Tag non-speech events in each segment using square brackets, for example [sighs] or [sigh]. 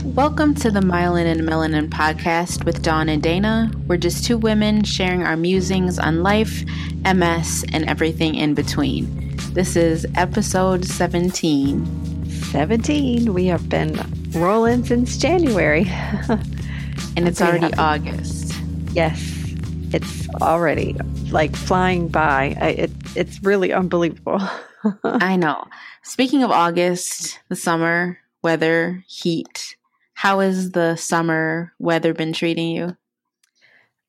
Welcome to the Myelin and Melanin podcast with Dawn and Dana. We're just two women sharing our musings on life, MS, and everything in between. This is episode 17. 17. We have been rolling since January. [laughs] and it's already happy. August. Yes, it's already like flying by. I, it, it's really unbelievable. [laughs] I know. Speaking of August, the summer, weather, heat, how has the summer weather been treating you?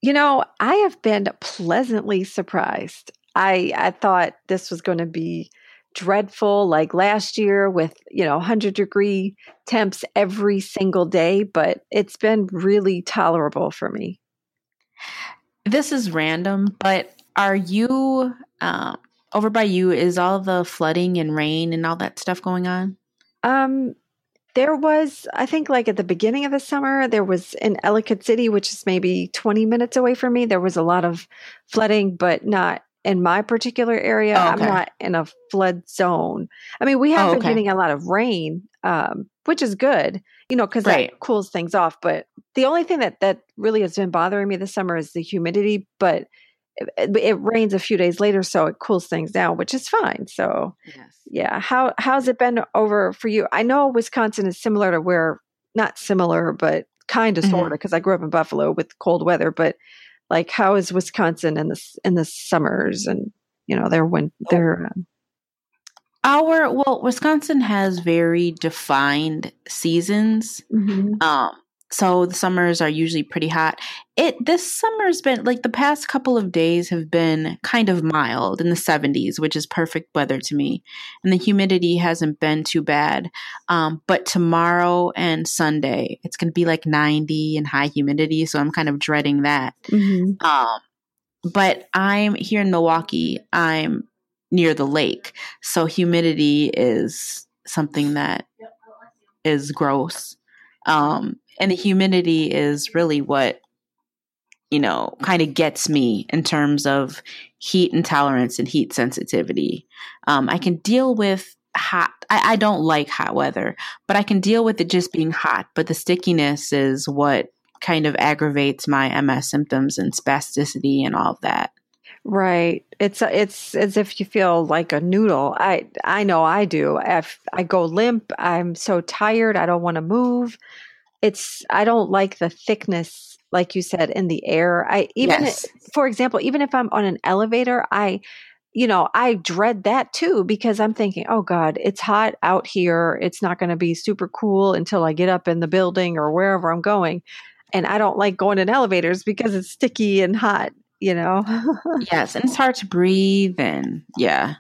You know, I have been pleasantly surprised. I I thought this was going to be dreadful like last year with, you know, 100 degree temps every single day, but it's been really tolerable for me. This is random, but are you um, over by you? Is all the flooding and rain and all that stuff going on? Um, there was, I think, like at the beginning of the summer, there was in Ellicott City, which is maybe 20 minutes away from me, there was a lot of flooding, but not in my particular area. Oh, okay. I'm not in a flood zone. I mean, we have oh, been getting a lot of rain, um, which is good, you know, because right. that cools things off. But the only thing that that really has been bothering me this summer is the humidity. But it, it, rains a few days later, so it cools things down, which is fine. So, yes. yeah, how how's it been over for you? I know Wisconsin is similar to where, not similar, but kind of mm-hmm. sort of, because I grew up in Buffalo with cold weather. But like, how is Wisconsin in the in the summers and you know their when oh. their um, our well, Wisconsin has very defined seasons. Mm-hmm. Um, so the summers are usually pretty hot. It this summer's been like the past couple of days have been kind of mild in the 70s, which is perfect weather to me. And the humidity hasn't been too bad. Um, but tomorrow and Sunday, it's going to be like 90 and high humidity, so I'm kind of dreading that. Mm-hmm. Um, but I'm here in Milwaukee. I'm near the lake, so humidity is something that is gross. Um, and the humidity is really what you know kind of gets me in terms of heat intolerance and heat sensitivity um, i can deal with hot I, I don't like hot weather but i can deal with it just being hot but the stickiness is what kind of aggravates my ms symptoms and spasticity and all of that Right. It's it's as if you feel like a noodle. I I know I do. If I go limp, I'm so tired. I don't want to move it's I don't like the thickness like you said in the air. I even yes. for example, even if I'm on an elevator, I you know, I dread that too because I'm thinking, oh God, it's hot out here. It's not going to be super cool until I get up in the building or wherever I'm going. And I don't like going in elevators because it's sticky and hot, you know? [laughs] yes. And it's hard to breathe. And yeah,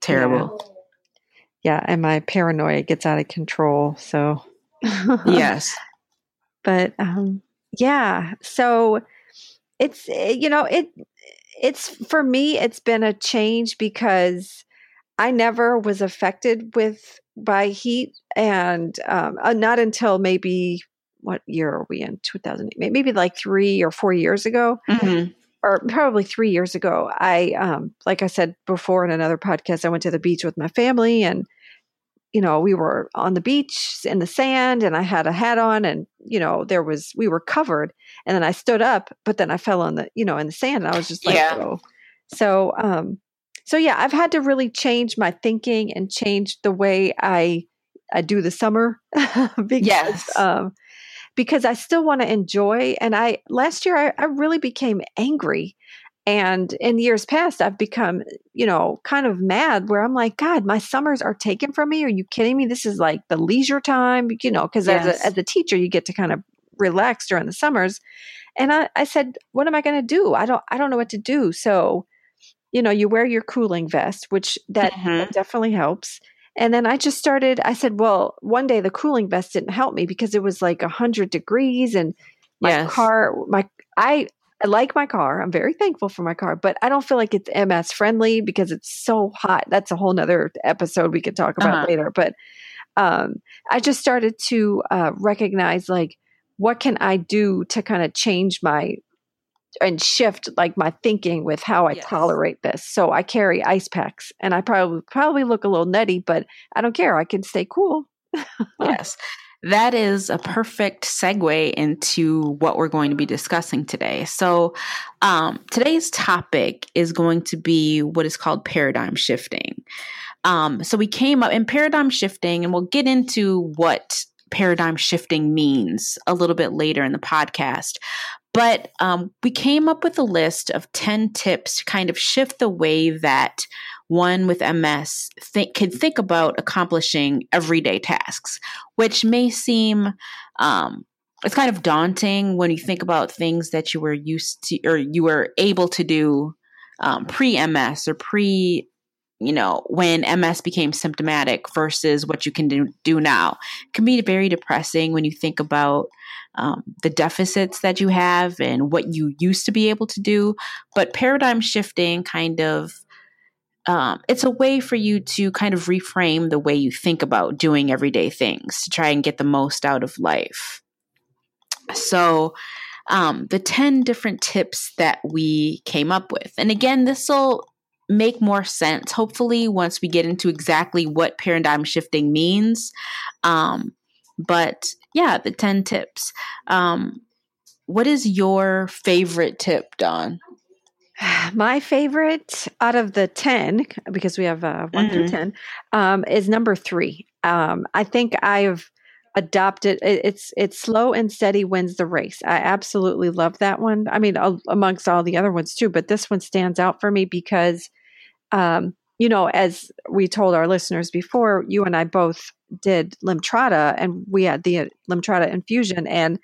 terrible. Yeah. yeah. And my paranoia gets out of control. So, [laughs] yes. But um, yeah, so it's eh, you know it it's for me it's been a change because I never was affected with by heat and um, uh, not until maybe what year are we in 2008 maybe like three or four years ago mm-hmm. or probably three years ago i um, like i said before in another podcast i went to the beach with my family and you know, we were on the beach in the sand and I had a hat on and, you know, there was, we were covered. And then I stood up, but then I fell on the, you know, in the sand. And I was just like, yeah. oh. So, um, so yeah, I've had to really change my thinking and change the way I, I do the summer [laughs] because, yes. um, because I still want to enjoy. And I, last year, I, I really became angry and in years past, I've become, you know, kind of mad where I'm like, God, my summers are taken from me. Are you kidding me? This is like the leisure time, you know, because yes. as, a, as a teacher, you get to kind of relax during the summers. And I, I said, what am I going to do? I don't, I don't know what to do. So, you know, you wear your cooling vest, which that, mm-hmm. that definitely helps. And then I just started, I said, well, one day the cooling vest didn't help me because it was like a hundred degrees and my yes. car, my, I, I like my car. I'm very thankful for my car, but I don't feel like it's MS friendly because it's so hot. That's a whole nother episode we could talk about uh-huh. later. But um, I just started to uh, recognize like, what can I do to kind of change my and shift like my thinking with how I yes. tolerate this. So I carry ice packs and I probably probably look a little nutty, but I don't care. I can stay cool. [laughs] yes that is a perfect segue into what we're going to be discussing today. So, um, today's topic is going to be what is called paradigm shifting. Um, so, we came up in paradigm shifting, and we'll get into what paradigm shifting means a little bit later in the podcast. But um, we came up with a list of 10 tips to kind of shift the way that one with MS think, can think about accomplishing everyday tasks, which may seem um, it's kind of daunting when you think about things that you were used to or you were able to do um, pre MS or pre you know when ms became symptomatic versus what you can do, do now. It can be very depressing when you think about um, the deficits that you have and what you used to be able to do but paradigm shifting kind of um, it's a way for you to kind of reframe the way you think about doing everyday things to try and get the most out of life. So, um, the 10 different tips that we came up with. And again, this will make more sense, hopefully, once we get into exactly what paradigm shifting means. Um, but yeah, the 10 tips. Um, what is your favorite tip, Dawn? [sighs] My favorite out of the 10, because we have uh, one mm-hmm. through 10, um, is number three. Um, I think I've adopted it, it's it's slow and steady wins the race. I absolutely love that one. I mean, amongst all the other ones too, but this one stands out for me because, um, you know, as we told our listeners before, you and I both did Lemtrada, and we had the uh, Lemtrada infusion, and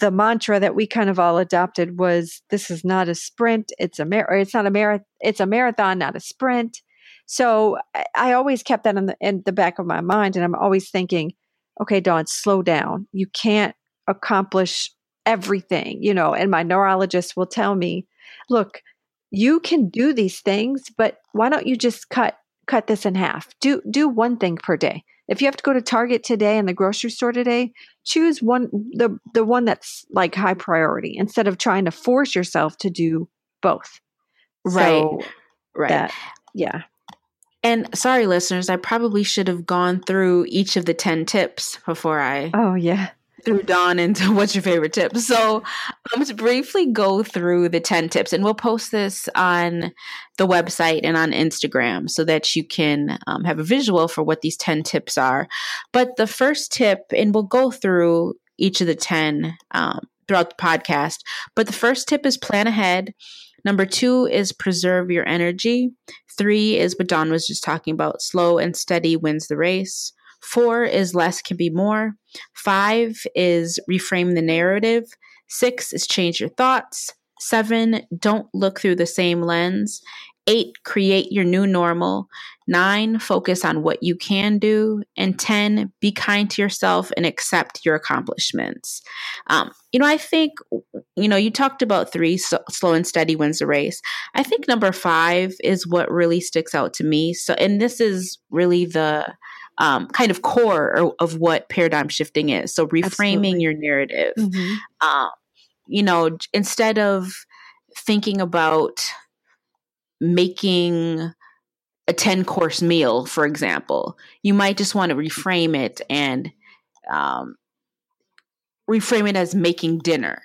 the mantra that we kind of all adopted was this is not a sprint. It's a mar- it's not a marathon it's a marathon not a sprint. So I, I always kept that in the in the back of my mind and i'm always thinking okay dawn slow down. You can't accomplish everything you know and my neurologist will tell me look you can do these things but why don't you just cut cut this in half? Do do one thing per day if you have to go to Target today and the grocery store today, choose one the the one that's like high priority instead of trying to force yourself to do both. Right. So right. That, yeah. And sorry listeners, I probably should have gone through each of the 10 tips before I Oh yeah through Dawn into [laughs] what's your favorite tip. So I'm um, to briefly go through the 10 tips and we'll post this on the website and on Instagram so that you can um, have a visual for what these 10 tips are. But the first tip, and we'll go through each of the 10 um, throughout the podcast, but the first tip is plan ahead. Number two is preserve your energy. Three is what Dawn was just talking about slow and steady wins the race. Four is less can be more. Five is reframe the narrative. Six is change your thoughts. Seven, don't look through the same lens. Eight, create your new normal. Nine, focus on what you can do. And 10, be kind to yourself and accept your accomplishments. Um, you know, I think, you know, you talked about three, so, slow and steady wins the race. I think number five is what really sticks out to me. So, and this is really the, um, kind of core of what paradigm shifting is. So reframing Absolutely. your narrative. Mm-hmm. Um, you know, instead of thinking about making a 10 course meal, for example, you might just want to reframe it and um, reframe it as making dinner.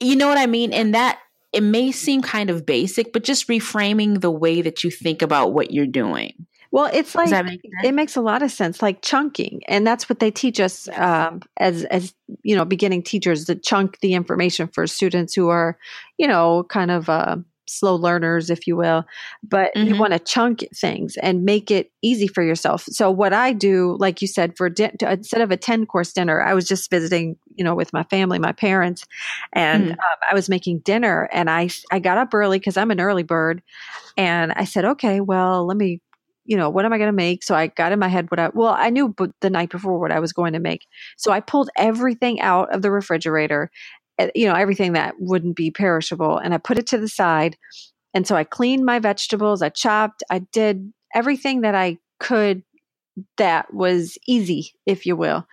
You know what I mean? And that it may seem kind of basic, but just reframing the way that you think about what you're doing. Well, it's like it makes a lot of sense, like chunking, and that's what they teach us um, as as you know, beginning teachers to chunk the information for students who are, you know, kind of uh, slow learners, if you will. But mm-hmm. you want to chunk things and make it easy for yourself. So what I do, like you said, for di- instead of a ten course dinner, I was just visiting, you know, with my family, my parents, and mm. um, I was making dinner, and I I got up early because I'm an early bird, and I said, okay, well, let me you know, what am I going to make? So I got in my head what I, well, I knew the night before what I was going to make. So I pulled everything out of the refrigerator, eh, you know, everything that wouldn't be perishable, and I put it to the side. And so I cleaned my vegetables, I chopped, I did everything that I could that was easy, if you will.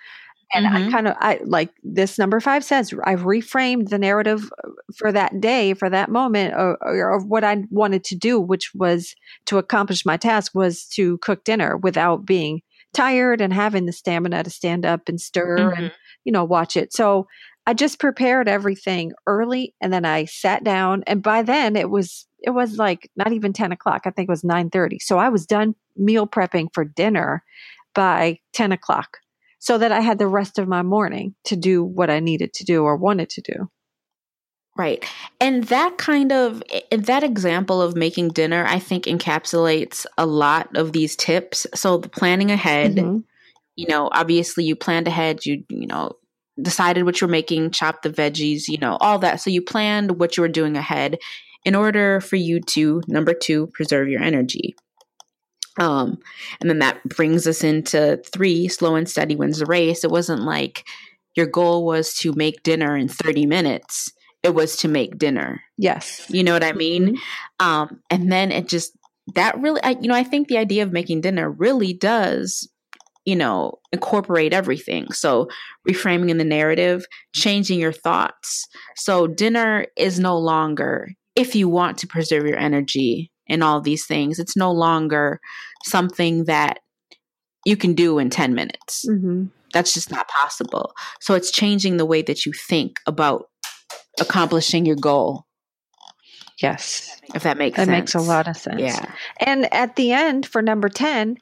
And mm-hmm. I kind of I like this number five says I've reframed the narrative uh, for that day, for that moment, or, or, what I wanted to do, which was to accomplish my task was to cook dinner without being tired and having the stamina to stand up and stir mm-hmm. and, you know, watch it. So I just prepared everything early and then I sat down and by then it was it was like not even 10 o'clock. I think it was 9 30. So I was done meal prepping for dinner by 10 o'clock so that I had the rest of my morning to do what I needed to do or wanted to do. Right. And that kind of that example of making dinner I think encapsulates a lot of these tips. So the planning ahead, mm-hmm. you know, obviously you planned ahead, you you know, decided what you're making, chopped the veggies, you know, all that. So you planned what you were doing ahead in order for you to number 2 preserve your energy. Um, and then that brings us into three slow and steady wins the race. It wasn't like your goal was to make dinner in 30 minutes. It was to make dinner. Yes. You know what I mean? Mm-hmm. Um, and then it just, that really, I, you know, I think the idea of making dinner really does, you know, incorporate everything. So reframing in the narrative, changing your thoughts. So dinner is no longer, if you want to preserve your energy, and all these things. It's no longer something that you can do in 10 minutes. Mm-hmm. That's just not possible. So it's changing the way that you think about accomplishing your goal. Yes. If that makes that sense. makes a lot of sense. Yeah. And at the end for number 10,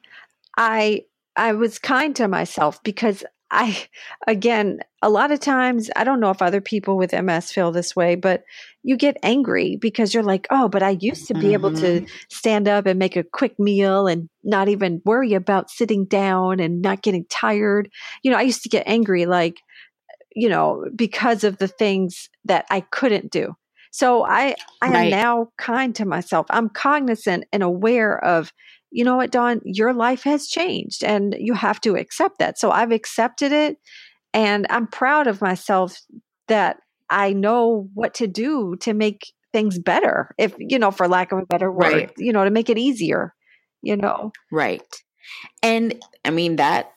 I I was kind to myself because I, again, a lot of times, I don't know if other people with MS feel this way, but you get angry because you're like, oh, but I used to be mm-hmm. able to mm-hmm. stand up and make a quick meal and not even worry about sitting down and not getting tired. You know, I used to get angry, like, you know, because of the things that I couldn't do. So I, I right. am now kind to myself. I'm cognizant and aware of you know what, Dawn, your life has changed and you have to accept that. So I've accepted it and I'm proud of myself that I know what to do to make things better, if, you know, for lack of a better word, right. you know, to make it easier, you know. Right. And I mean, that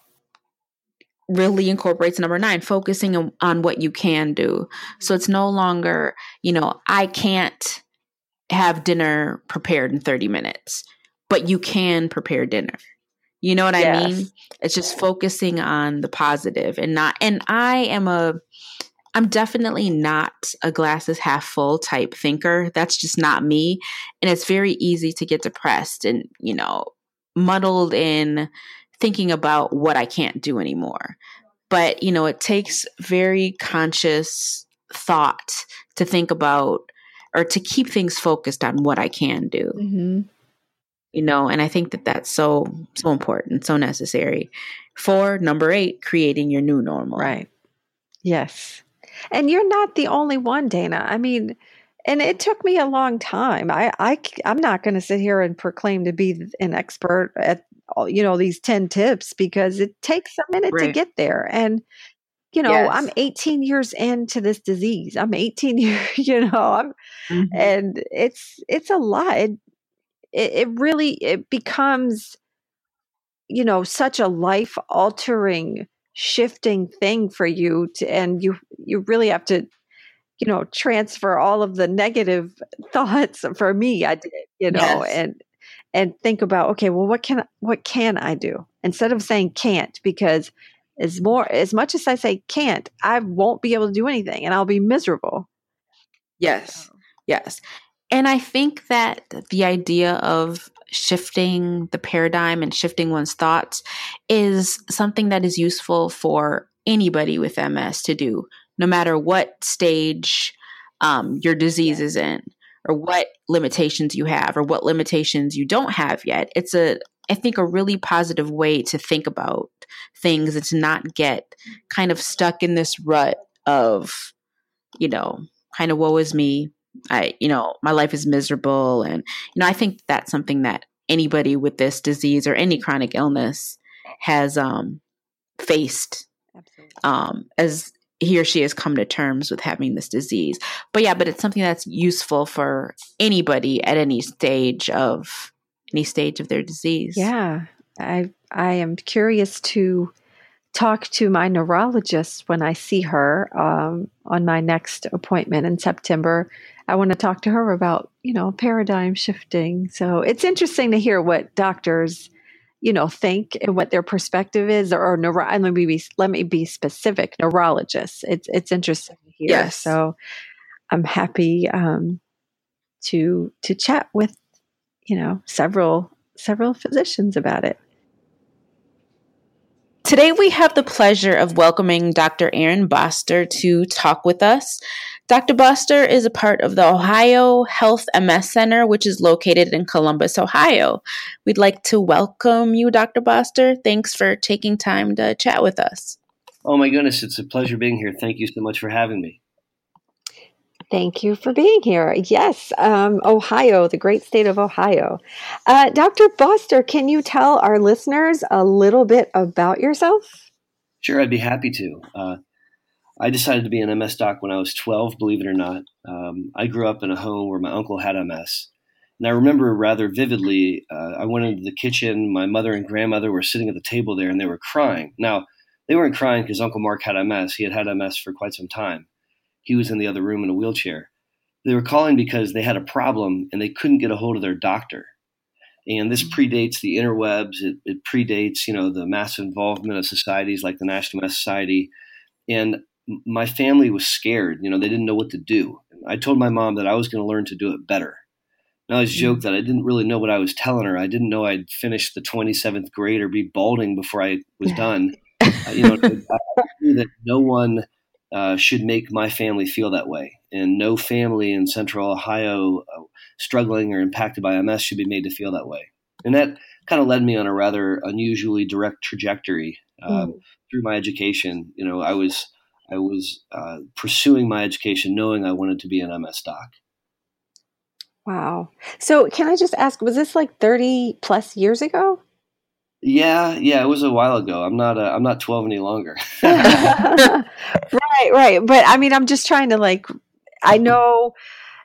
really incorporates number nine, focusing on, on what you can do. So it's no longer, you know, I can't have dinner prepared in 30 minutes but you can prepare dinner. You know what I mean? It's just focusing on the positive and not and I am a I'm definitely not a glasses half full type thinker. That's just not me. And it's very easy to get depressed and, you know, muddled in thinking about what I can't do anymore. But, you know, it takes very conscious thought to think about or to keep things focused on what I can do. Mm-hmm you know and i think that that's so so important so necessary. For number eight creating your new normal. Right. Yes. And you're not the only one dana. I mean and it took me a long time. I, I i'm not going to sit here and proclaim to be an expert at you know these 10 tips because it takes a minute right. to get there. And you know yes. i'm 18 years into this disease. I'm 18 [laughs] years you know i'm mm-hmm. and it's it's a lot. It, it, it really it becomes you know such a life altering shifting thing for you to and you you really have to you know transfer all of the negative [laughs] thoughts for me i did you know yes. and and think about okay well what can what can i do? Instead of saying can't because as more as much as i say can't i won't be able to do anything and i'll be miserable. Yes yes and I think that the idea of shifting the paradigm and shifting one's thoughts is something that is useful for anybody with MS to do, no matter what stage um, your disease is in, or what limitations you have, or what limitations you don't have yet. It's a, I think, a really positive way to think about things and to not get kind of stuck in this rut of, you know, kind of woe is me, I, you know, my life is miserable. And, you know, I think that's something that anybody with this disease or any chronic illness has um, faced um, as he or she has come to terms with having this disease. But yeah, but it's something that's useful for anybody at any stage of any stage of their disease. Yeah. I I am curious to talk to my neurologist when I see her um, on my next appointment in September I want to talk to her about, you know, paradigm shifting. So it's interesting to hear what doctors, you know think and what their perspective is or, or neuro- let me be let me be specific neurologists it's it's interesting to hear yes. so i'm happy um, to to chat with you know several several physicians about it Today, we have the pleasure of welcoming Dr. Aaron Boster to talk with us. Dr. Boster is a part of the Ohio Health MS Center, which is located in Columbus, Ohio. We'd like to welcome you, Dr. Boster. Thanks for taking time to chat with us. Oh, my goodness. It's a pleasure being here. Thank you so much for having me. Thank you for being here. Yes, um, Ohio, the great state of Ohio. Uh, Dr. Boster, can you tell our listeners a little bit about yourself? Sure, I'd be happy to. Uh, I decided to be an MS doc when I was 12, believe it or not. Um, I grew up in a home where my uncle had MS. And I remember rather vividly, uh, I went into the kitchen. My mother and grandmother were sitting at the table there and they were crying. Now, they weren't crying because Uncle Mark had MS. He had had MS for quite some time. He was in the other room in a wheelchair. They were calling because they had a problem and they couldn't get a hold of their doctor. And this predates the interwebs. It, it predates, you know, the massive involvement of societies like the National MS Society. And my family was scared. You know, they didn't know what to do. I told my mom that I was going to learn to do it better. And I always mm-hmm. joked that I didn't really know what I was telling her. I didn't know I'd finish the 27th grade or be balding before I was [laughs] done. uh, you know, I knew that no one uh, should make my family feel that way. And no family in central Ohio uh, struggling or impacted by MS should be made to feel that way. And that kind of led me on a rather unusually direct trajectory uh, mm. through my education. You know, I was I was uh, pursuing my education knowing I wanted to be an MS doc. Wow. So, can I just ask, was this like 30 plus years ago? Yeah, yeah, it was a while ago. I'm not uh, I'm not 12 any longer. [laughs] [laughs] right, right. But I mean, I'm just trying to like I know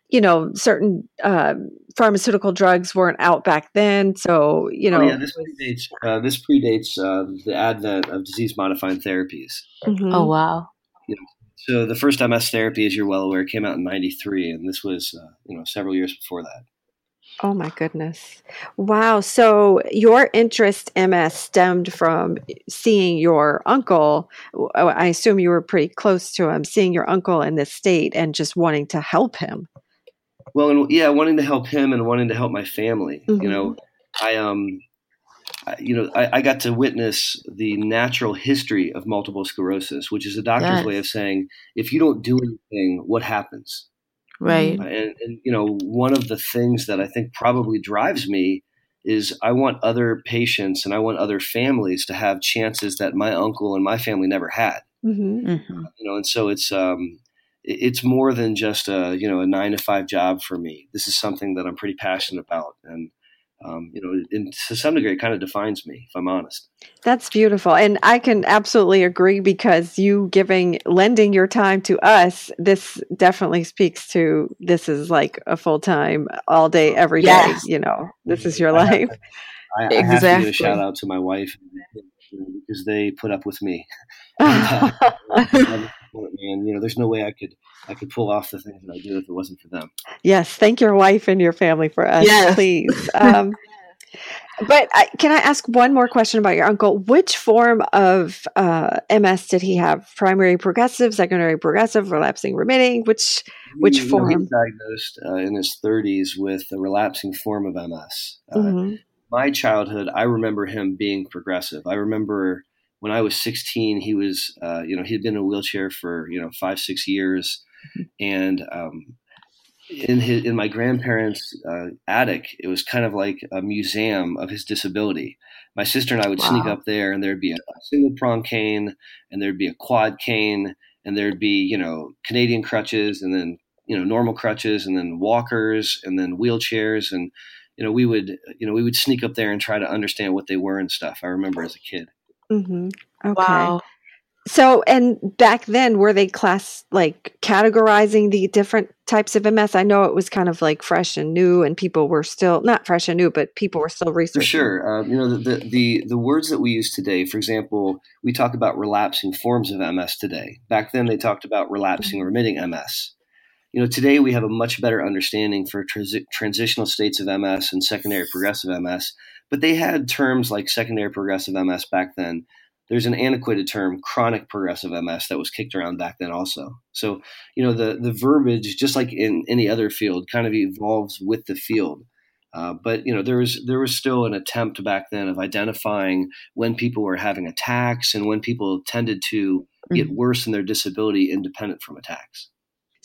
you know certain um, pharmaceutical drugs weren't out back then, so you oh, know. Oh, yeah, this predates uh, this predates uh, the advent of disease modifying therapies. Mm-hmm. Oh wow! You know, so the first MS therapy, as you're well aware, came out in '93, and this was uh, you know several years before that. Oh my goodness. Wow. So your interest MS stemmed from seeing your uncle. I assume you were pretty close to him, seeing your uncle in this state and just wanting to help him. Well, and yeah, wanting to help him and wanting to help my family. Mm-hmm. You know, I um I, you know, I, I, got to witness the natural history of multiple sclerosis, which is a doctor's yes. way of saying if you don't do anything, what happens? Right. And, and, you know, one of the things that I think probably drives me is I want other patients and I want other families to have chances that my uncle and my family never had. Mm-hmm. Mm-hmm. You know, and so it's um, it's more than just a you know a nine to five job for me. This is something that I'm pretty passionate about, and um, you know, and to some degree, it kind of defines me, if I'm honest. That's beautiful, and I can absolutely agree because you giving lending your time to us, this definitely speaks to this is like a full time, all day, every day. Yes. You know, this is your life. I, I, I exactly. have to give a shout out to my wife because they put up with me. [laughs] [laughs] and, uh, and you know, there's no way I could I could pull off the things that I do if it wasn't for them. Yes, thank your wife and your family for us, yes. please. [laughs] Um, but I, can I ask one more question about your uncle? Which form of uh, MS did he have? Primary progressive, secondary progressive, relapsing remitting? Which which he, form? He was diagnosed uh, in his 30s with a relapsing form of MS. Uh, mm-hmm. My childhood, I remember him being progressive. I remember when I was 16, he was, uh, you know, he had been in a wheelchair for, you know, five, six years. And um, in his, in my grandparents' uh, attic, it was kind of like a museum of his disability. My sister and I would wow. sneak up there, and there'd be a single prong cane, and there'd be a quad cane, and there'd be, you know, Canadian crutches, and then, you know, normal crutches, and then walkers, and then wheelchairs, and you know, we would, you know, we would sneak up there and try to understand what they were and stuff. I remember as a kid. Mm-hmm. Okay. Wow. So, and back then, were they class like categorizing the different types of MS? I know it was kind of like fresh and new, and people were still not fresh and new, but people were still researching. For sure, uh, you know the, the, the the words that we use today. For example, we talk about relapsing forms of MS today. Back then, they talked about relapsing mm-hmm. remitting MS. You know, today we have a much better understanding for transitional states of MS and secondary progressive MS but they had terms like secondary progressive MS back then. There's an antiquated term, chronic progressive MS, that was kicked around back then also. So, you know, the the verbiage, just like in any other field, kind of evolves with the field. Uh, but you know, there was there was still an attempt back then of identifying when people were having attacks and when people tended to get mm-hmm. worse in their disability independent from attacks.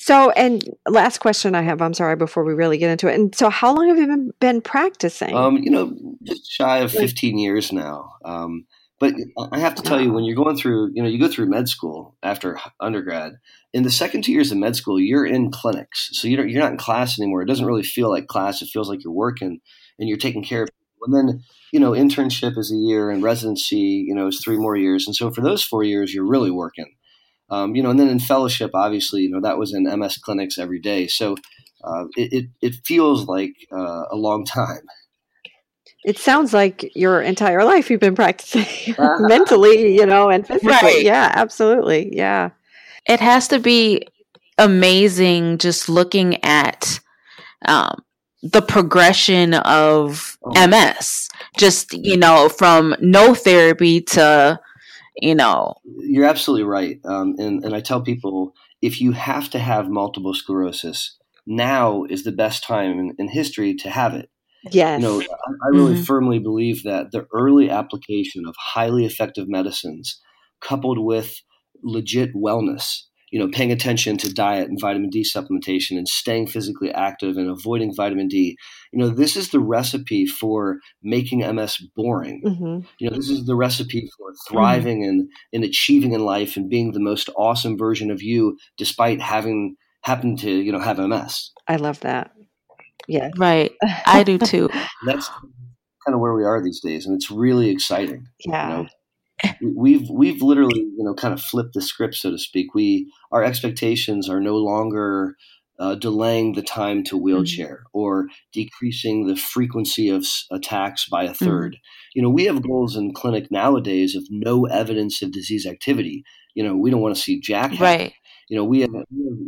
So, and last question I have, I'm sorry, before we really get into it. And so, how long have you been, been practicing? Um, you know, just shy of 15 years now. Um, but I have to tell you, when you're going through, you know, you go through med school after undergrad. In the second two years of med school, you're in clinics, so you're you're not in class anymore. It doesn't really feel like class; it feels like you're working and you're taking care of. People. And then, you know, internship is a year, and residency, you know, is three more years. And so for those four years, you're really working. Um, you know, and then in fellowship, obviously, you know, that was in MS clinics every day. So uh, it, it, it feels like uh, a long time. It sounds like your entire life you've been practicing [laughs] mentally, you know, and physically. Right. Yeah, absolutely. Yeah. It has to be amazing just looking at um, the progression of oh. MS. Just, you know, from no therapy to you know. You're absolutely right. Um, and, and I tell people if you have to have multiple sclerosis, now is the best time in, in history to have it. Yes. You know, I, I really mm-hmm. firmly believe that the early application of highly effective medicines coupled with legit wellness you know, paying attention to diet and vitamin D supplementation and staying physically active and avoiding vitamin D. You know, this is the recipe for making MS boring. Mm-hmm. You know, this is the recipe for thriving mm-hmm. and, and achieving in life and being the most awesome version of you despite having happened to, you know, have MS. I love that. Yeah. Right. I do too. [laughs] That's kind of where we are these days and it's really exciting. Yeah. You know? We've we've literally you know kind of flipped the script so to speak we our expectations are no longer uh, delaying the time to mm-hmm. wheelchair mm-hmm. or decreasing the frequency of attacks by a 3rd mm-hmm. you know we have goals in clinic nowadays of no evidence of disease activity you know we don't want to see jack right you know we have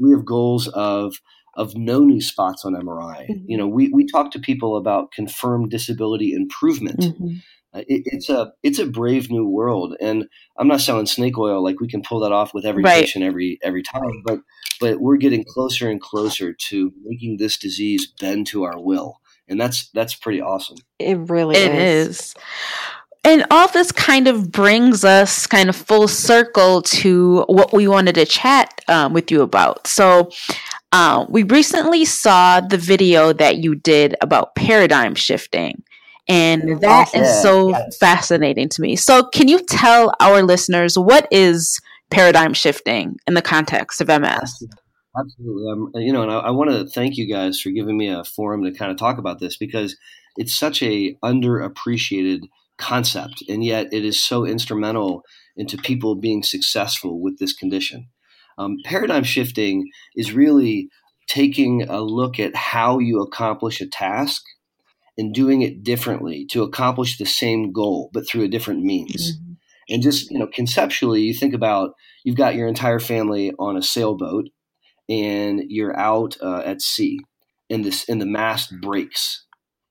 we have goals of of no new spots on MRI. Mm-hmm. You know, we, we talk to people about confirmed disability improvement. Mm-hmm. Uh, it, it's a it's a brave new world, and I'm not selling snake oil like we can pull that off with every right. patient every every time, but but we're getting closer and closer to making this disease bend to our will, and that's that's pretty awesome. It really it is. is. And all this kind of brings us kind of full circle to what we wanted to chat um, with you about. So, uh, we recently saw the video that you did about paradigm shifting. And that is so yes. fascinating to me. So, can you tell our listeners what is paradigm shifting in the context of MS? Absolutely. Um, you know, and I, I want to thank you guys for giving me a forum to kind of talk about this because it's such a underappreciated concept, and yet it is so instrumental into people being successful with this condition. Um, paradigm shifting is really taking a look at how you accomplish a task and doing it differently to accomplish the same goal, but through a different means. Mm-hmm. And just, you know, conceptually, you think about you've got your entire family on a sailboat and you're out uh, at sea and this and the mast breaks.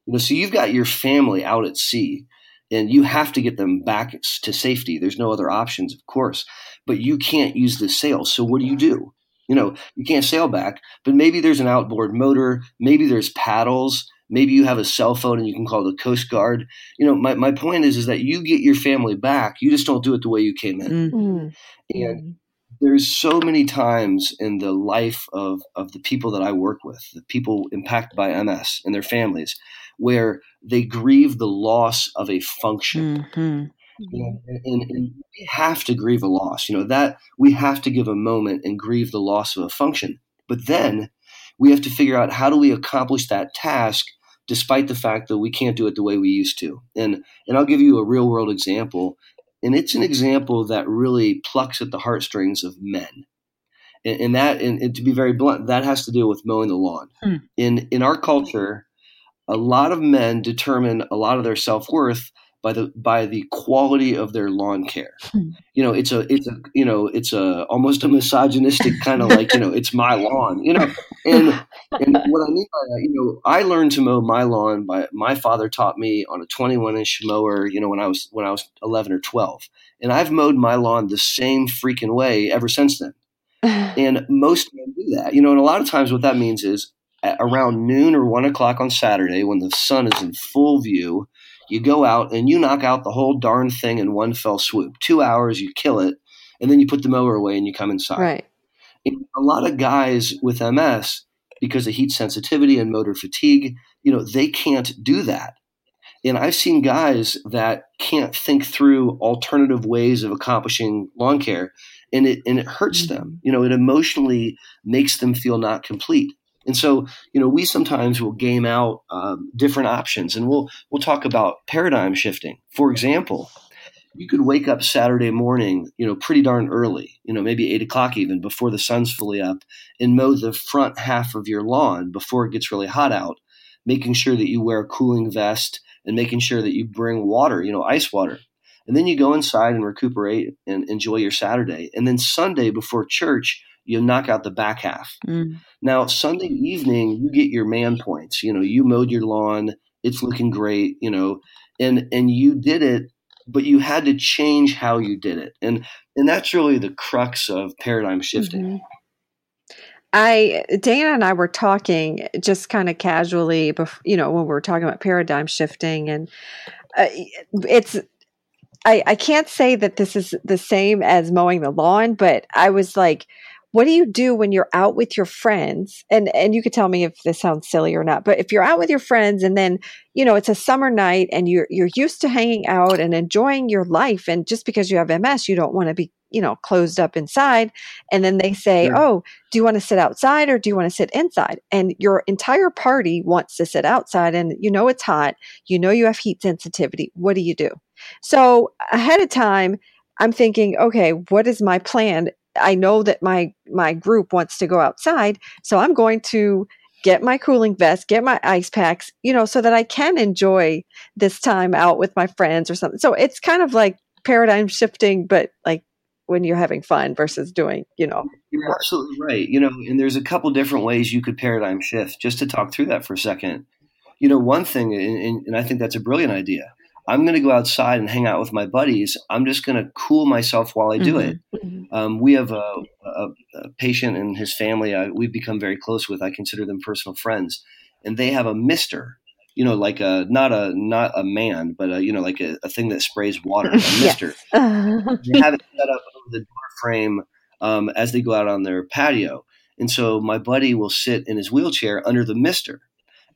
You know, so you've got your family out at sea and you have to get them back to safety. There's no other options, of course, but you can't use the sail. So what do you do? You know, you can't sail back, but maybe there's an outboard motor, maybe there's paddles, maybe you have a cell phone and you can call the coast guard. You know my, my point is is that you get your family back you just don't do it the way you came in. Mm-hmm. and there's so many times in the life of, of the people that i work with the people impacted by ms and their families where they grieve the loss of a function. Mm-hmm. And, and, and, we have to grieve a loss. You know that we have to give a moment and grieve the loss of a function. But then we have to figure out how do we accomplish that task despite the fact that we can't do it the way we used to. And and I'll give you a real world example, and it's an example that really plucks at the heartstrings of men. And, and that, and, and, to be very blunt, that has to do with mowing the lawn. Hmm. In in our culture, a lot of men determine a lot of their self worth by the by the quality of their lawn care. Hmm. You know, it's a it's a you know it's a almost a misogynistic kind of like you know it's my lawn. You know, and and what I mean by that, you know, I learned to mow my lawn by my father taught me on a 21 inch mower. You know, when I was when I was 11 or 12, and I've mowed my lawn the same freaking way ever since then. [sighs] and most men do that. You know, and a lot of times what that means is around noon or one o'clock on Saturday when the sun is in full view you go out and you knock out the whole darn thing in one fell swoop. Two hours, you kill it, and then you put the mower away and you come inside. Right. And a lot of guys with MS, because of heat sensitivity and motor fatigue, you know, they can't do that. And I've seen guys that can't think through alternative ways of accomplishing lawn care, and it and it hurts mm-hmm. them. You know, it emotionally makes them feel not complete. And so, you know, we sometimes will game out um, different options, and we'll we'll talk about paradigm shifting. For example, you could wake up Saturday morning, you know, pretty darn early, you know, maybe eight o'clock even before the sun's fully up, and mow the front half of your lawn before it gets really hot out, making sure that you wear a cooling vest and making sure that you bring water, you know, ice water. And then you go inside and recuperate and enjoy your Saturday. And then Sunday before church, you knock out the back half. Mm. Now, Sunday evening, you get your man points. You know, you mowed your lawn, it's looking great, you know, and and you did it, but you had to change how you did it. And and that's really the crux of paradigm shifting. Mm-hmm. I Dana and I were talking just kind of casually, before, you know, when we were talking about paradigm shifting, and uh, it's I, I can't say that this is the same as mowing the lawn, but I was like, what do you do when you're out with your friends and and you could tell me if this sounds silly or not but if you're out with your friends and then you know it's a summer night and you're you're used to hanging out and enjoying your life and just because you have ms you don't want to be you know closed up inside and then they say sure. oh do you want to sit outside or do you want to sit inside and your entire party wants to sit outside and you know it's hot you know you have heat sensitivity what do you do so ahead of time I'm thinking, okay, what is my plan? I know that my my group wants to go outside, so I'm going to get my cooling vest, get my ice packs, you know, so that I can enjoy this time out with my friends or something. So it's kind of like paradigm shifting, but like when you're having fun versus doing, you know. You're absolutely right. You know, and there's a couple different ways you could paradigm shift. Just to talk through that for a second. You know, one thing, and, and I think that's a brilliant idea. I'm going to go outside and hang out with my buddies. I'm just going to cool myself while I do mm-hmm. it. Mm-hmm. Um, we have a, a, a, patient and his family I, we've become very close with. I consider them personal friends, and they have a mister. You know, like a not a not a man, but a, you know, like a, a thing that sprays water. A [laughs] mister. they have it set up over the door frame um, as they go out on their patio, and so my buddy will sit in his wheelchair under the mister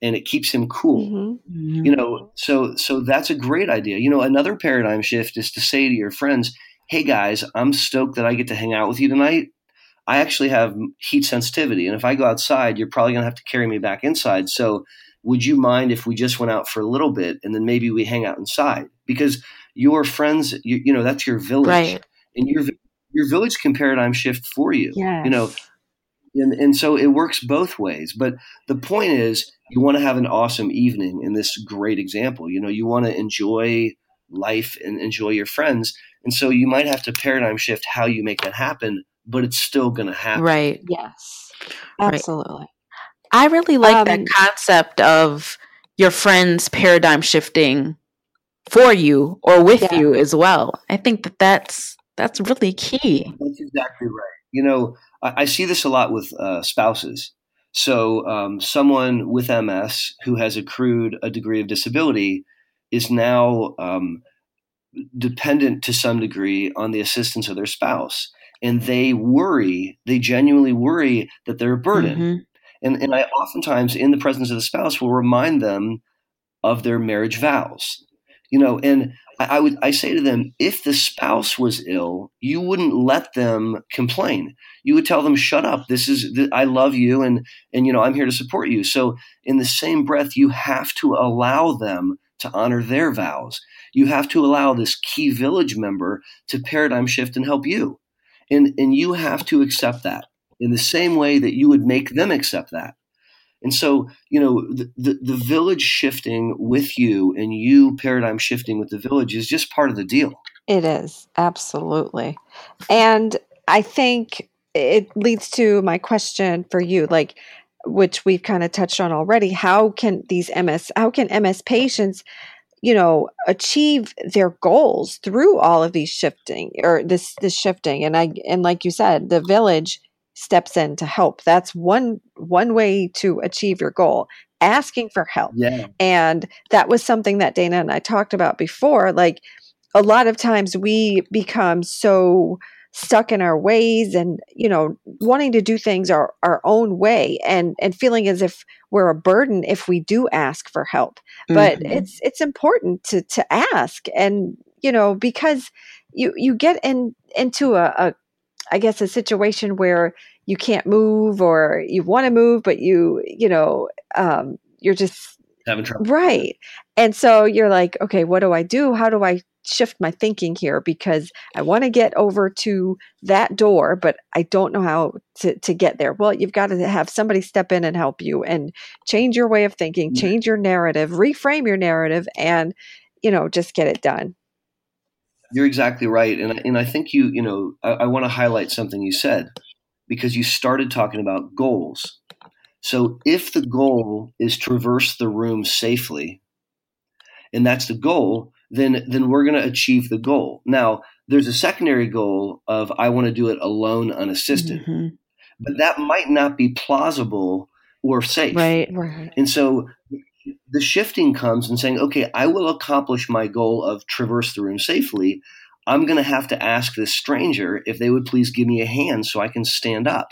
and it keeps him cool. Mm-hmm. Mm-hmm. You know, so so that's a great idea. You know, another paradigm shift is to say to your friends, "Hey guys, I'm stoked that I get to hang out with you tonight. I actually have heat sensitivity, and if I go outside, you're probably going to have to carry me back inside. So, would you mind if we just went out for a little bit and then maybe we hang out inside? Because your friends, you, you know, that's your village, right. and your your village can paradigm shift for you. Yes. You know, and, and so it works both ways. But the point is, you want to have an awesome evening in this great example. You know, you want to enjoy life and enjoy your friends. And so you might have to paradigm shift how you make that happen, but it's still going to happen. Right. Yes. Absolutely. Right. I really like um, that concept of your friends paradigm shifting for you or with yeah. you as well. I think that that's that's really key. That's exactly right. You know, I, I see this a lot with uh, spouses. So, um, someone with MS who has accrued a degree of disability is now um, dependent to some degree on the assistance of their spouse. And they worry, they genuinely worry that they're a burden. Mm-hmm. And, and I oftentimes, in the presence of the spouse, will remind them of their marriage vows. You know, and I, I would I say to them, if the spouse was ill, you wouldn't let them complain. You would tell them, "Shut up. This is I love you, and and you know I'm here to support you." So in the same breath, you have to allow them to honor their vows. You have to allow this key village member to paradigm shift and help you, and and you have to accept that in the same way that you would make them accept that. And so, you know, the, the, the, village shifting with you and you paradigm shifting with the village is just part of the deal. It is, absolutely. And I think it leads to my question for you like, which we've kind of touched on already. How can these MS, how can MS patients, you know, achieve their goals through all of these shifting or this, this shifting? And I, and like you said, the village steps in to help. That's one one way to achieve your goal. Asking for help. Yeah. And that was something that Dana and I talked about before. Like a lot of times we become so stuck in our ways and you know wanting to do things our, our own way and and feeling as if we're a burden if we do ask for help but mm-hmm. it's it's important to to ask and you know because you you get in into a, a I guess a situation where you can't move or you want to move, but you, you know, um, you're just having trouble. Right. And so you're like, okay, what do I do? How do I shift my thinking here? Because I want to get over to that door, but I don't know how to, to get there. Well, you've got to have somebody step in and help you and change your way of thinking, change your narrative, reframe your narrative, and, you know, just get it done. You're exactly right, and and I think you you know I, I want to highlight something you said because you started talking about goals. So if the goal is traverse the room safely, and that's the goal, then then we're going to achieve the goal. Now there's a secondary goal of I want to do it alone, unassisted, mm-hmm. but that might not be plausible or safe. Right, right. And so the shifting comes and saying, okay, I will accomplish my goal of traverse the room safely. I'm going to have to ask this stranger if they would please give me a hand so I can stand up.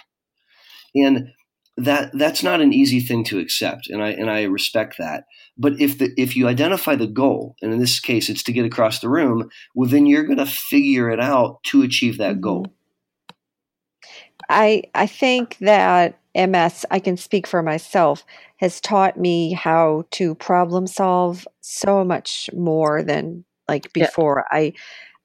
And that that's not an easy thing to accept, and I and I respect that. But if the if you identify the goal, and in this case it's to get across the room, well then you're going to figure it out to achieve that mm-hmm. goal. I I think that MS, I can speak for myself, has taught me how to problem solve so much more than like before. Yeah. I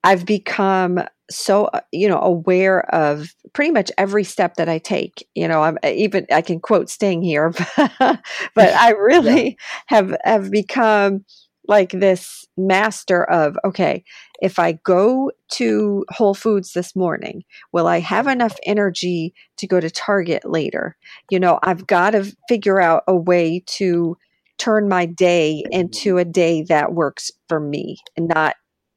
I've become so you know aware of pretty much every step that I take. You know, I'm even I can quote Sting here, [laughs] but I [laughs] really yeah. have have become like this master of okay, if I go to Whole Foods this morning, will I have enough energy to go to Target later? You know, I've got to figure out a way to turn my day into a day that works for me and not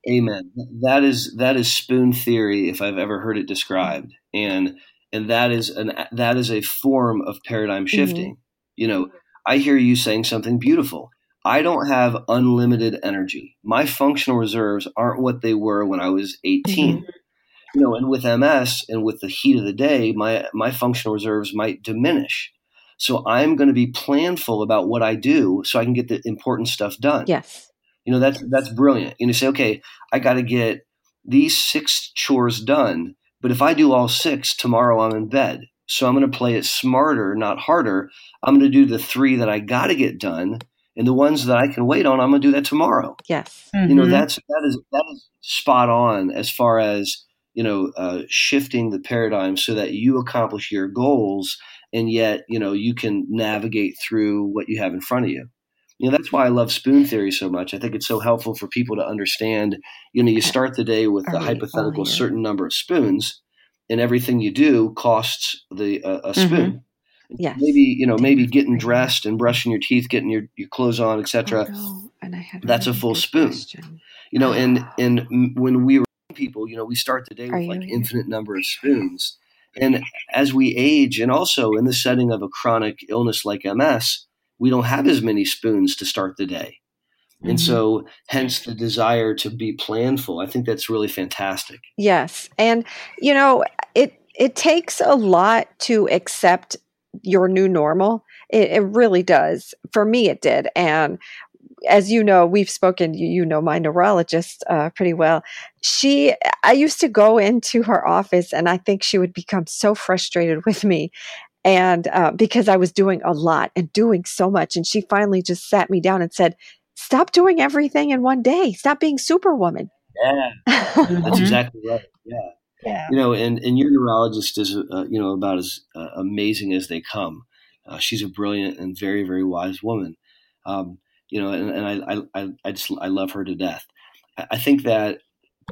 Amen. That is that is spoon theory if I've ever heard it described. And and that is an that is a form of paradigm mm-hmm. shifting. Mm-hmm. You know, I hear you saying something beautiful. I don't have unlimited energy. My functional reserves aren't what they were when I was 18. Mm-hmm. You know, and with MS and with the heat of the day, my my functional reserves might diminish. So I'm going to be planful about what I do so I can get the important stuff done. Yes. You know, that's that's brilliant. You know, say, okay, I got to get these six chores done, but if I do all six tomorrow, I'm in bed. So I'm going to play it smarter, not harder. I'm going to do the three that I got to get done and the ones that I can wait on, I'm going to do that tomorrow. Yes, mm-hmm. you know mm-hmm. that's that is that is spot on as far as you know uh, shifting the paradigm so that you accomplish your goals and yet you know you can navigate through what you have in front of you. You know that's why I love spoon theory so much. I think it's so helpful for people to understand. You know, you start the day with a hypothetical certain number of spoons, and everything you do costs the uh, a spoon. Mm-hmm Yes. Maybe, you know, maybe getting dressed and brushing your teeth, getting your, your clothes on, etc. Oh, no. That's a full spoon. Question. You know, and [gasps] and when we were people, you know, we start the day with like infinite number of spoons. And as we age, and also in the setting of a chronic illness like MS, we don't have as many spoons to start the day. And mm-hmm. so, hence the desire to be planful. I think that's really fantastic. Yes. And, you know, it, it takes a lot to accept your new normal. It, it really does. For me, it did. And as you know, we've spoken, you, you know my neurologist uh, pretty well. She, I used to go into her office and I think she would become so frustrated [laughs] with me. And uh, because I was doing a lot and doing so much. And she finally just sat me down and said, Stop doing everything in one day. Stop being superwoman. Yeah, [laughs] that's exactly right. Yeah. Yeah. You know, and, and your neurologist is, uh, you know, about as uh, amazing as they come. Uh, she's a brilliant and very, very wise woman. Um, you know, and, and I, I, I just I love her to death. I think that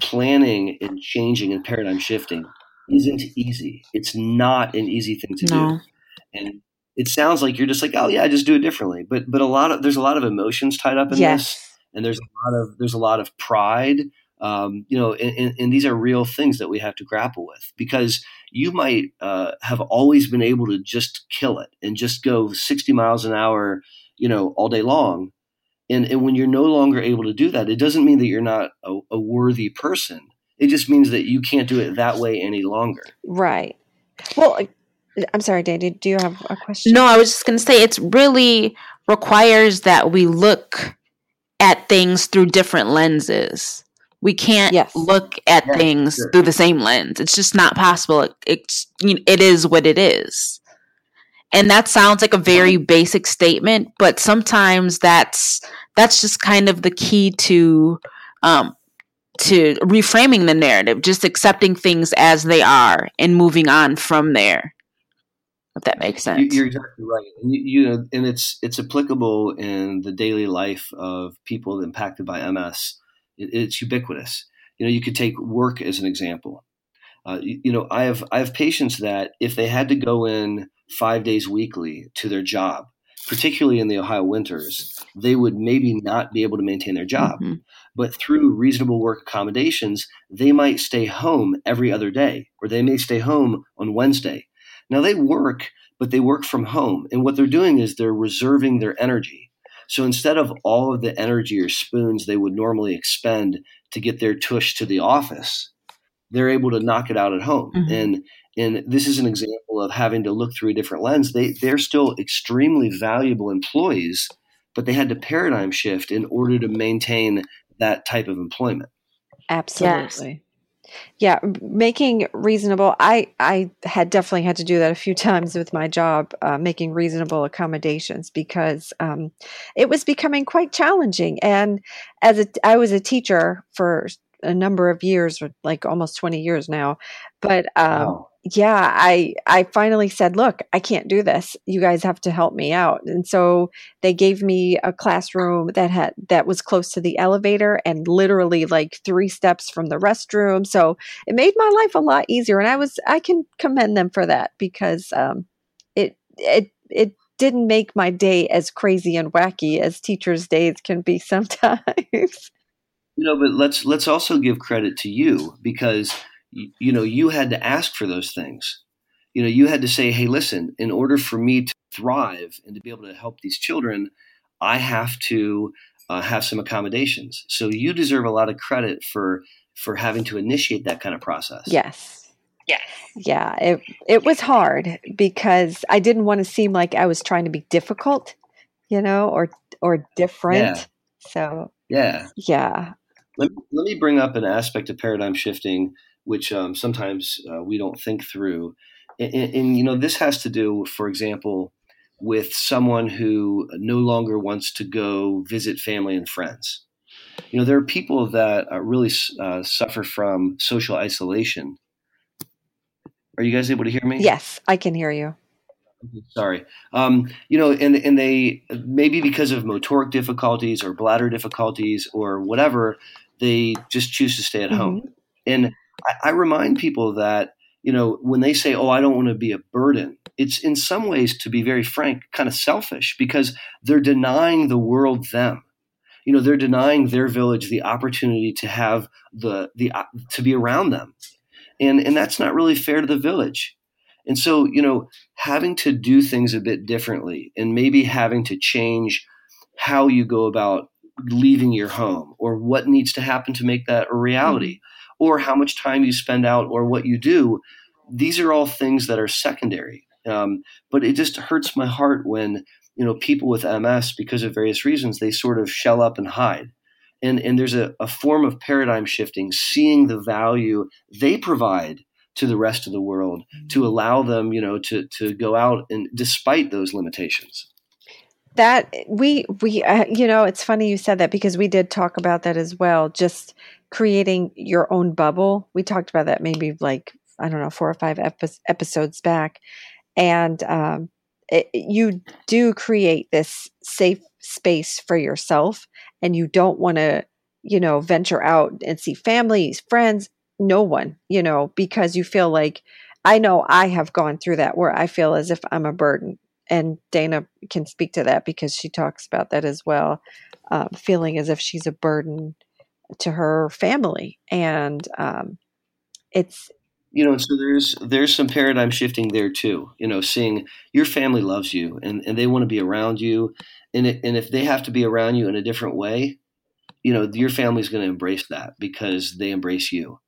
planning and changing and paradigm shifting isn't easy. It's not an easy thing to no. do. And it sounds like you're just like, oh yeah, I just do it differently. But but a lot of there's a lot of emotions tied up in yes. this, and there's a lot of there's a lot of pride. Um, you know, and, and, and, these are real things that we have to grapple with because you might uh, have always been able to just kill it and just go 60 miles an hour, you know, all day long. And, and when you're no longer able to do that, it doesn't mean that you're not a, a worthy person. It just means that you can't do it that way any longer. Right. Well, I'm sorry, Danny. Do you have a question? No, I was just going to say it's really requires that we look at things through different lenses. We can't yes. look at things sure. through the same lens. It's just not possible. It, it's you know, it is what it is. And that sounds like a very basic statement, but sometimes that's that's just kind of the key to um, to reframing the narrative, just accepting things as they are and moving on from there. If that makes sense. You're exactly right, and you, you know, and it's it's applicable in the daily life of people impacted by MS. It, it's ubiquitous. You know, you could take work as an example. Uh, you, you know, I have I have patients that if they had to go in five days weekly to their job, particularly in the Ohio winters, they would maybe not be able to maintain their job. Mm-hmm. But through reasonable work accommodations, they might stay home every other day, or they may stay home on Wednesday. Now they work, but they work from home. And what they're doing is they're reserving their energy. So instead of all of the energy or spoons they would normally expend to get their tush to the office, they're able to knock it out at home. Mm-hmm. And and this is an example of having to look through a different lens. They they're still extremely valuable employees, but they had to paradigm shift in order to maintain that type of employment. Absolutely. Yes. Yeah, making reasonable. I I had definitely had to do that a few [laughs] times with my job, uh, making reasonable accommodations because um, it was becoming quite challenging. And as a, I was a teacher for a number of years, like almost twenty years now, but um, wow yeah, I I finally said, "Look, I can't do this. You guys have to help me out." And so they gave me a classroom that had that was close to the elevator and literally like 3 steps from the restroom. So it made my life a lot easier and I was I can commend them for that because um it it it didn't make my day as crazy and wacky as teachers' days can be [laughs] sometimes. You know, but let's let's also give credit to you because you, you know, you had to ask for those things. You know, you had to say, hey, listen, in order for me to thrive and to be able to help these children, I have to uh, have some accommodations. So you deserve a lot of credit for for having to initiate that kind of process. Yes. Yes. Yeah, it it was hard because I didn't want to seem like I was trying to be difficult, you know, or or different. Yeah. So Yeah. Yeah. Let, let me bring up an aspect of paradigm shifting which um, sometimes uh, we don't think through. And, and, and, you know, this has to do, for example, with someone who no longer wants to go visit family and friends. You know, there are people that uh, really uh, suffer from social isolation. Are you guys able to hear me? Yes, I can hear you. Sorry. Um, you know, and and they maybe because of motoric difficulties or bladder difficulties or whatever, they just choose to stay at mm-hmm. home. And I, I remind people that you know when they say, "Oh, I don't want to be a burden," it's in some ways, to be very frank, kind of selfish because they're denying the world them. You know, they're denying their village the opportunity to have the the uh, to be around them, and and that's not really fair to the village. And so, you know, having to do things a bit differently and maybe having to change how you go about leaving your home or what needs to happen to make that a reality. Mm-hmm or how much time you spend out or what you do. These are all things that are secondary. Um, but it just hurts my heart when you know people with MS, because of various reasons, they sort of shell up and hide. And and there's a, a form of paradigm shifting, seeing the value they provide to the rest of the world to allow them, you know, to to go out and despite those limitations that we we uh, you know it's funny you said that because we did talk about that as well just creating your own bubble. We talked about that maybe like, I don't know, four or five epi- episodes back. And um, it, you do create this safe space for yourself and you don't want to you know venture out and see families friends no one you know because you feel like i know i have gone through that where i feel as if i'm a burden and dana can speak to that because she talks about that as well um, feeling as if she's a burden to her family and um, it's you know so there's there's some paradigm shifting there too you know seeing your family loves you and, and they want to be around you and it, and if they have to be around you in a different way you know your family's going to embrace that because they embrace you.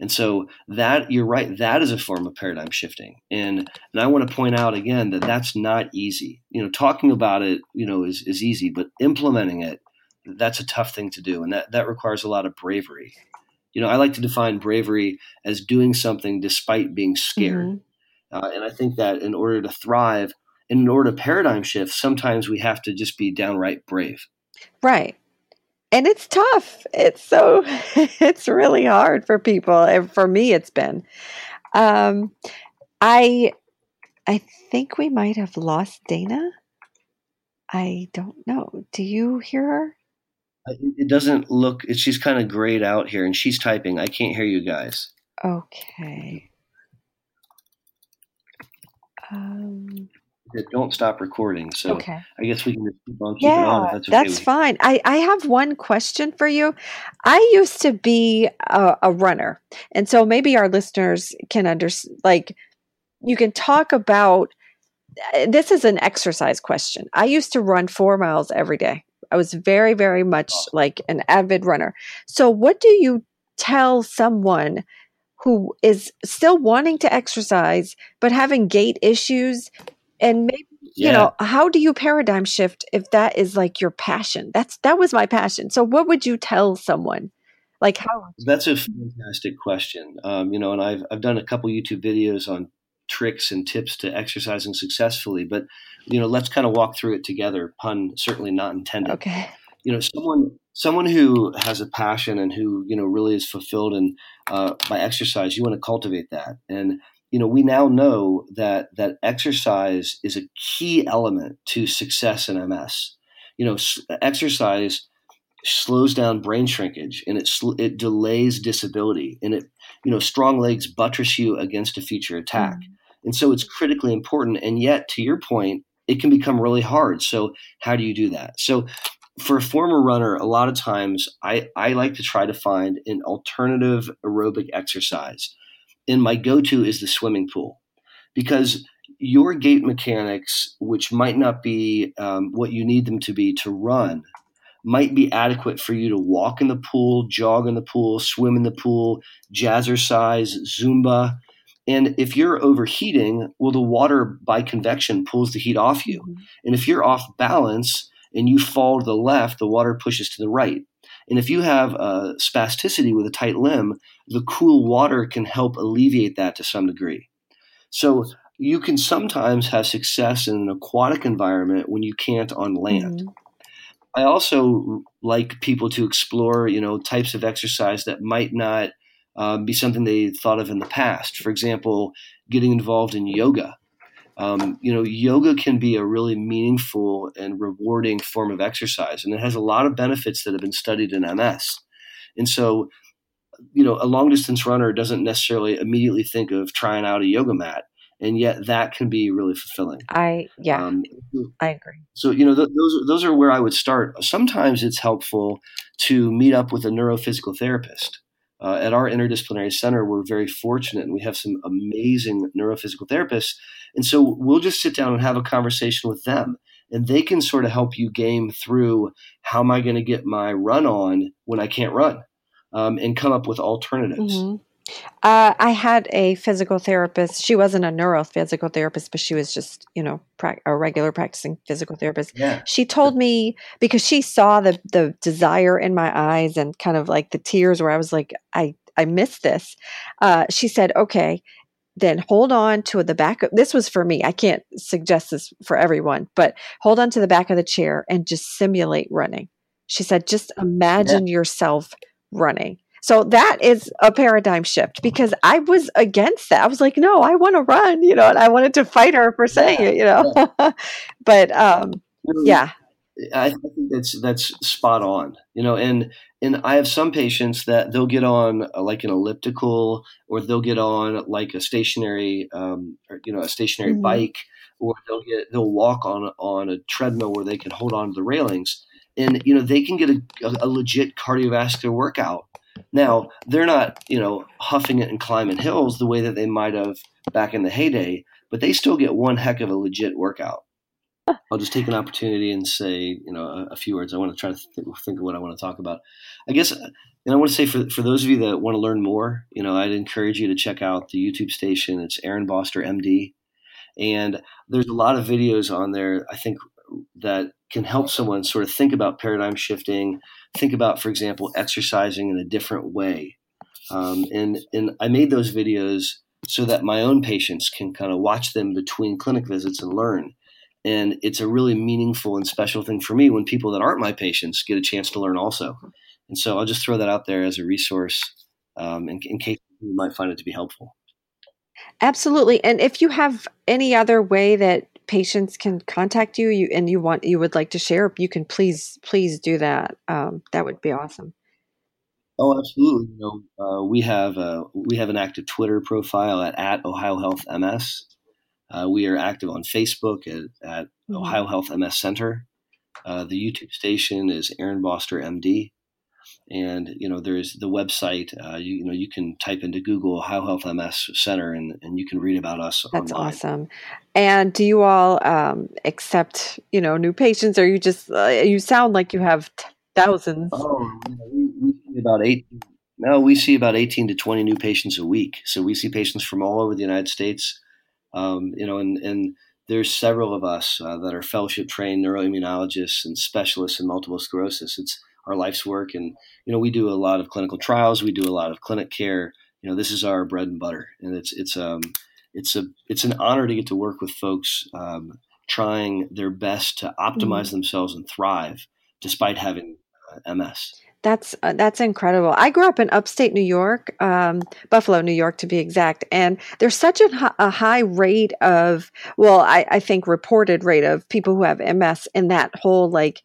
And so that you're right that is a form of paradigm shifting and and i want to point out again that that's not easy. You know talking about it you know is, is easy but implementing it that's a tough thing to do and that that requires a lot of bravery you know, I like to define bravery as doing something despite being scared. Mm-hmm. Uh, and I think that in order to thrive, in order to paradigm shift, sometimes we have to just be downright brave. Right. And it's tough. It's so, [laughs] it's really hard for people. And for me, it's been. Um, I, I think we might have lost Dana. I don't know. Do you hear her? It doesn't look. She's kind of grayed out here, and she's typing. I can't hear you guys. Okay. Um, don't stop recording. So okay. I guess we can just keep on keeping yeah, on. that's, okay that's fine. I, I have one question for you. I used to be a, a runner, and so maybe our listeners can understand. Like, you can talk about. This is an exercise question. I used to run four miles every day. I was very, very much like an avid runner. So, what do you tell someone who is still wanting to exercise but having gait issues? And maybe, yeah. you know, how do you paradigm shift if that is like your passion? That's that was my passion. So, what would you tell someone? Like how? That's a fantastic question. Um, you know, and I've I've done a couple YouTube videos on tricks and tips to exercising successfully. But you know, let's kind of walk through it together. Pun certainly not intended. Okay. You know, someone someone who has a passion and who you know really is fulfilled and uh, by exercise, you want to cultivate that. And you know, we now know that that exercise is a key element to success in MS. You know, exercise slows down brain shrinkage and it sl- it delays disability and it you know strong legs buttress you against a future attack mm-hmm. And so it's critically important and yet to your point it can become really hard so how do you do that so for a former runner a lot of times i i like to try to find an alternative aerobic exercise and my go-to is the swimming pool because your gait mechanics which might not be um, what you need them to be to run might be adequate for you to walk in the pool, jog in the pool, swim in the pool, jazzercise, Zumba. And if you're overheating, well, the water by convection pulls the heat off you. Mm-hmm. And if you're off balance and you fall to the left, the water pushes to the right. And if you have a spasticity with a tight limb, the cool water can help alleviate that to some degree. So you can sometimes have success in an aquatic environment when you can't on land. Mm-hmm. I also like people to explore, you know, types of exercise that might not um, be something they thought of in the past. For example, getting involved in yoga. Um, you know, yoga can be a really meaningful and rewarding form of exercise, and it has a lot of benefits that have been studied in MS. And so, you know, a long distance runner doesn't necessarily immediately think of trying out a yoga mat and yet that can be really fulfilling. I yeah, um, I agree. So you know th- those those are where I would start. Sometimes it's helpful to meet up with a neurophysical therapist. Uh, at our interdisciplinary center, we're very fortunate, and we have some amazing neurophysical therapists. And so we'll just sit down and have a conversation with them, and they can sort of help you game through how am I going to get my run on when I can't run, um, and come up with alternatives. Mm-hmm. Uh, I had a physical therapist. She wasn't a neurophysical therapist, but she was just, you know, pra- a regular practicing physical therapist. Yeah. She told me because she saw the the desire in my eyes and kind of like the tears where I was like, I I missed this. Uh, she said, okay, then hold on to the back of this was for me. I can't suggest this for everyone, but hold on to the back of the chair and just simulate running. She said, just imagine yeah. yourself running So that is a paradigm shift because I was against that. I was like, no, I want to run, you know, and I wanted to fight her for saying yeah, it, you know. Yeah. [laughs] but um, yeah. I think that's that's spot on, you know, and and I have some patients that they'll get on uh, like an elliptical, or they'll get on like a stationary, um, or, you know, a stationary mm-hmm. bike, or they'll get they'll walk on on a treadmill where they can hold on to the railings, and you know they can get a, a, a legit cardiovascular workout. Now they're not you know huffing it and climbing hills the way that they might have back in the heyday, but they still get one heck of a legit workout. [laughs] I'll just take an opportunity and say, you know, a, a few words. I want to try to think, think, of what I want to talk about. I guess, and I want to say for for those of you that want to learn more, you know, I'd encourage you to check out the YouTube station. It's Aaron Boster, MD, and there's a lot of videos on there. I think that can help someone sort of think about paradigm shifting, think about, for example, exercising in a different way. Um, and and I made those videos so that my own patients can kind of watch them between clinic visits and learn. And it's a really meaningful and special thing for me when people that aren't my patients get a chance to learn also. And so I'll just throw that out there as a resource um, in, in case you might find it to be helpful. Absolutely. And if you have any other way that patients can contact you, you and you want you would like to share, you can please please do that. Um, that would be awesome. Oh, absolutely. You know, uh, we have uh, we have an active Twitter profile at, at Ohio Health MS. Uh, we are active on Facebook at, at mm-hmm. Ohio Health MS Center. Uh, the YouTube station is Aaron Boster MD and you know there's the website uh, you, you, know you can type into google Ohio health ms center and, and you can read about us that's online. awesome. And do you all um, accept you know new patients? Or you just uh, you sound like you have t- thousands. Oh we, we see about eight no we see about 18 to 20 new patients a week. So we see patients from all over the united states. Um, you know and and there's several of us uh, that are fellowship trained neuroimmunologists and specialists in multiple sclerosis. It's our life's work. And you know, we do a lot of clinical trials. We do a lot of clinic care. You know, this is our bread and butter, and it's it's um it's a it's an honor to get to work with folks um, trying their best to optimize mm-hmm. themselves and thrive despite having uh, MS. That's uh, that's incredible. I grew up in upstate New York, um, Buffalo, New York, to be exact. And there's such a, a high rate of, well, I, I, think reported rate of people who have MS in that whole like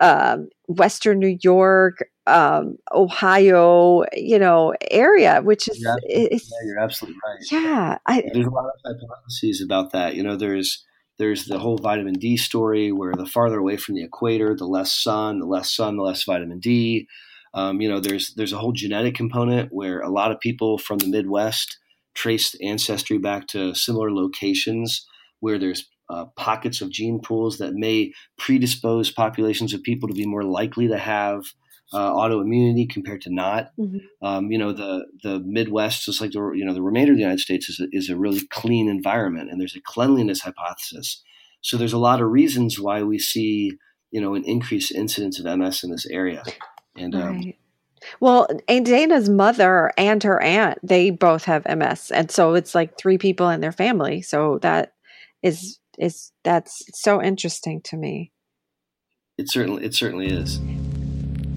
um, Western New York, um, Ohio, you know, area, which is you're yeah, you're absolutely right. Yeah, I, there's a lot of hypotheses about that. You know, there's there's the whole vitamin D story, where the farther away from the equator, the less sun, the less sun, the less vitamin D. Um, you know, there's there's a whole genetic component where a lot of people from the Midwest traced ancestry back to similar locations where there's uh, pockets of gene pools that may predispose populations of people to be more likely to have uh, autoimmunity compared to not. Mm-hmm. Um, you know, the the Midwest, just like the you know the remainder of the United States, is a, is a really clean environment, and there's a cleanliness hypothesis. So there's a lot of reasons why we see you know an increased incidence of MS in this area, and. Um, right. Well, Dana's mother and her aunt, they both have MS. And so it's like three people in their family. So that is is that's so interesting to me. It certainly it certainly is.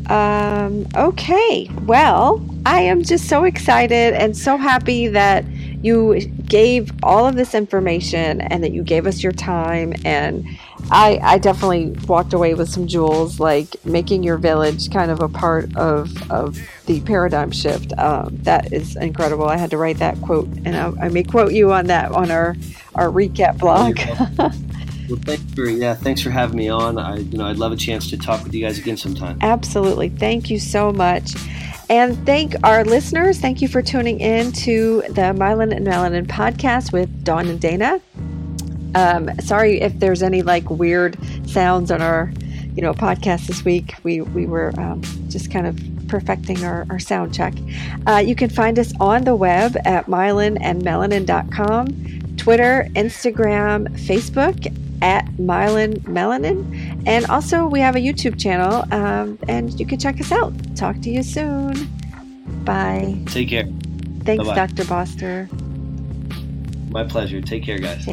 Um, okay. Well, I am just so excited and so happy that you gave all of this information and that you gave us your time. And I, I definitely walked away with some jewels like making your village kind of a part of, of the paradigm shift. Um, that is incredible. I had to write that quote and I, I may quote you on that on our, our recap blog. [laughs] Well, thanks for yeah, thanks for having me on. I you know I'd love a chance to talk with you guys again sometime. Absolutely, thank you so much, and thank our listeners. Thank you for tuning in to the Myelin and Melanin podcast with Dawn and Dana. Um, sorry if there's any like weird sounds on our you know podcast this week. We we were um, just kind of perfecting our, our sound check. Uh, you can find us on the web at myelinandmelanin.com, Twitter, Instagram, Facebook at Myelin Melanin. And also, we have a YouTube channel, um, and you can check us out. Talk to you soon. Bye. Take care. Thanks, Bye-bye. Dr. Boster. My pleasure. Take care, guys.